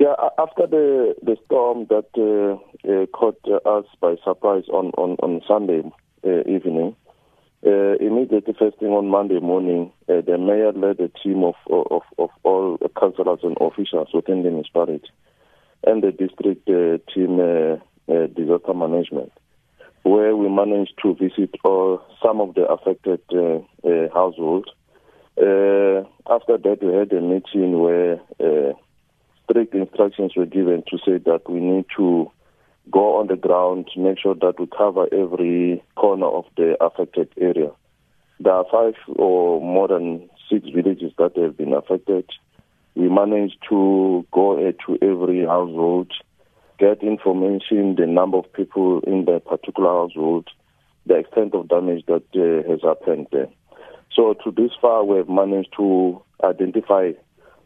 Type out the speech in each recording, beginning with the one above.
Yeah, after the the storm that uh, uh, caught us by surprise on on on Sunday uh, evening, uh, immediately first thing on Monday morning, uh, the mayor led a team of of, of all councillors and officials within the municipality and the district uh, team disaster management, where we managed to visit all some of the affected households. after that, we had a meeting where strict instructions were given to say that we need to go on the ground to make sure that we cover every corner of the affected area. There are five or more than six villages that have been affected. We managed to go to every household, get information, the number of people in the particular household, the extent of damage that uh, has happened there. So to this far, we have managed to identify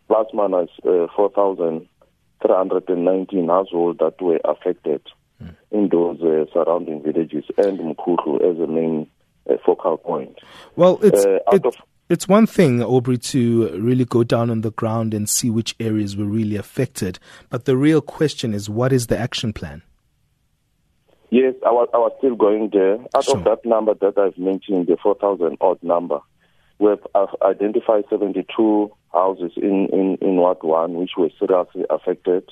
plus minus uh, 4,319 households that were affected mm. in those uh, surrounding villages and Mkhulu as a main uh, focal point. Well, it's, uh, it, of, it's one thing, Aubrey, to really go down on the ground and see which areas were really affected. But the real question is what is the action plan? Yes, I was, I was still going there. Out sure. of that number that I've mentioned, the 4,000 odd number, we have identified 72 houses in, in, in Ward 1 which were seriously affected,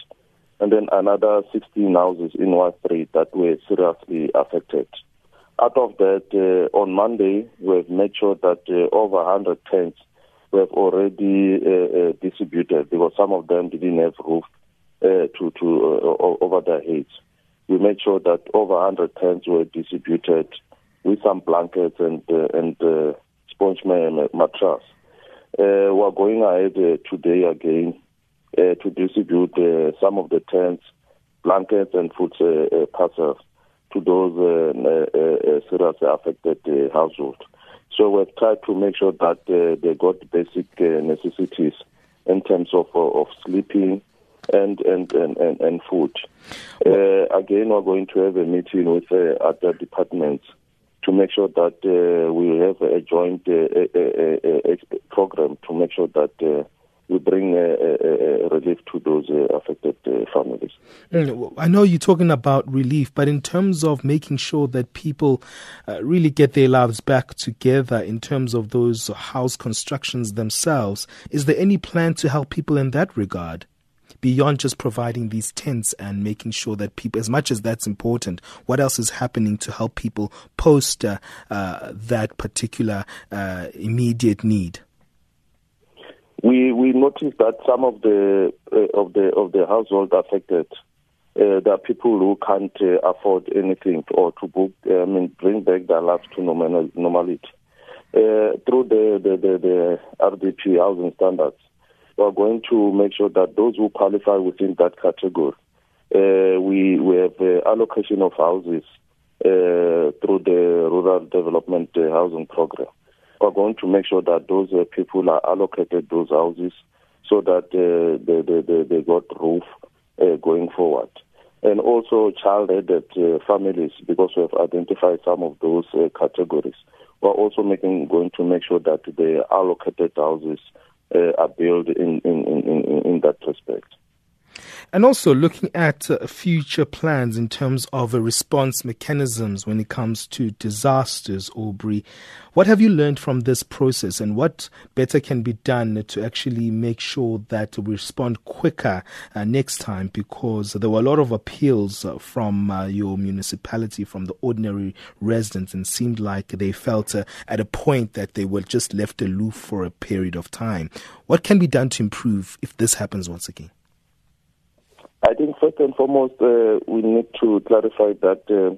and then another 16 houses in Ward 3 that were seriously affected. Out of that, uh, on Monday, we have made sure that uh, over 100 tents we have already uh, uh, distributed because some of them didn't have roof uh, to, to uh, over their heads. We made sure that over 100 tents were distributed with some blankets and and sponge mattress. Uh, we're going ahead uh, today again uh, to distribute uh, some of the tents, blankets, and food uh, uh, parcels to those seriously affected households. So we've tried to make sure that they got basic necessities in terms of of sleeping and and and and, and food. again, we're going to have a meeting with other departments sure that uh, we have a joint uh, uh, uh, uh program to make sure that uh, we bring relief to those affected families. Mm, I know you're talking about relief, but in terms of making sure that people really get their lives back together in terms of those house constructions themselves, is there any plan to help people in that regard? Beyond just providing these tents and making sure that people, as much as that's important, what else is happening to help people post uh, uh, that particular uh, immediate need? We we noticed that some of the uh, of the of the household affected uh, there are people who can't uh, afford anything or to book, I mean, bring back their lives to normal, normality. Uh, through the, the, the, the RDP housing standards, we are going to make sure that those who qualify within that category, uh, we, we have uh, allocation of houses uh, through the Rural Development uh, Housing Program. We are going to make sure that those uh, people are allocated those houses so that uh, they, they, they, they got roof going forward. And also child-headed families, because we have identified some of those categories. We're also making going to make sure that the allocated houses uh, are built in, in, in, in, that respect. And also looking at uh, future plans in terms of uh, response mechanisms when it comes to disasters, Aubrey. What have you learned from this process and what better can be done to actually make sure that we respond quicker uh, next time? Because there were a lot of appeals uh, from uh, your municipality, from the ordinary residents, and seemed like they felt uh, at a point that they were just left aloof for a period of time. What can be done to improve if this happens once again? I think first and foremost, uh, we need to clarify that uh,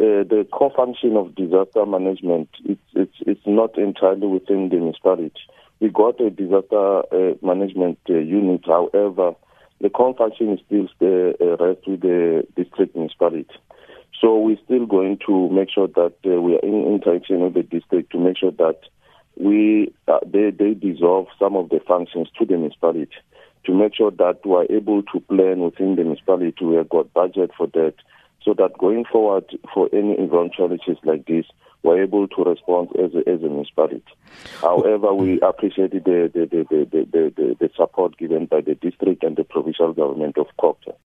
uh, the core function of disaster management it's, it's, it's not entirely within the municipality. We got a disaster uh, management uh, unit, however, the core function is still uh, rest with the district municipality. So we're still going to make sure that we are in interaction with the district to make sure that we they, they dissolve some of the functions to the municipality to make sure that we are able to plan within the municipality. We have got budget for that so that going forward for any eventualities like this, we're able to respond as a, as a municipality. However, we appreciate the, the, the, the, the, the, the support given by the district and the provincial government of COGTA.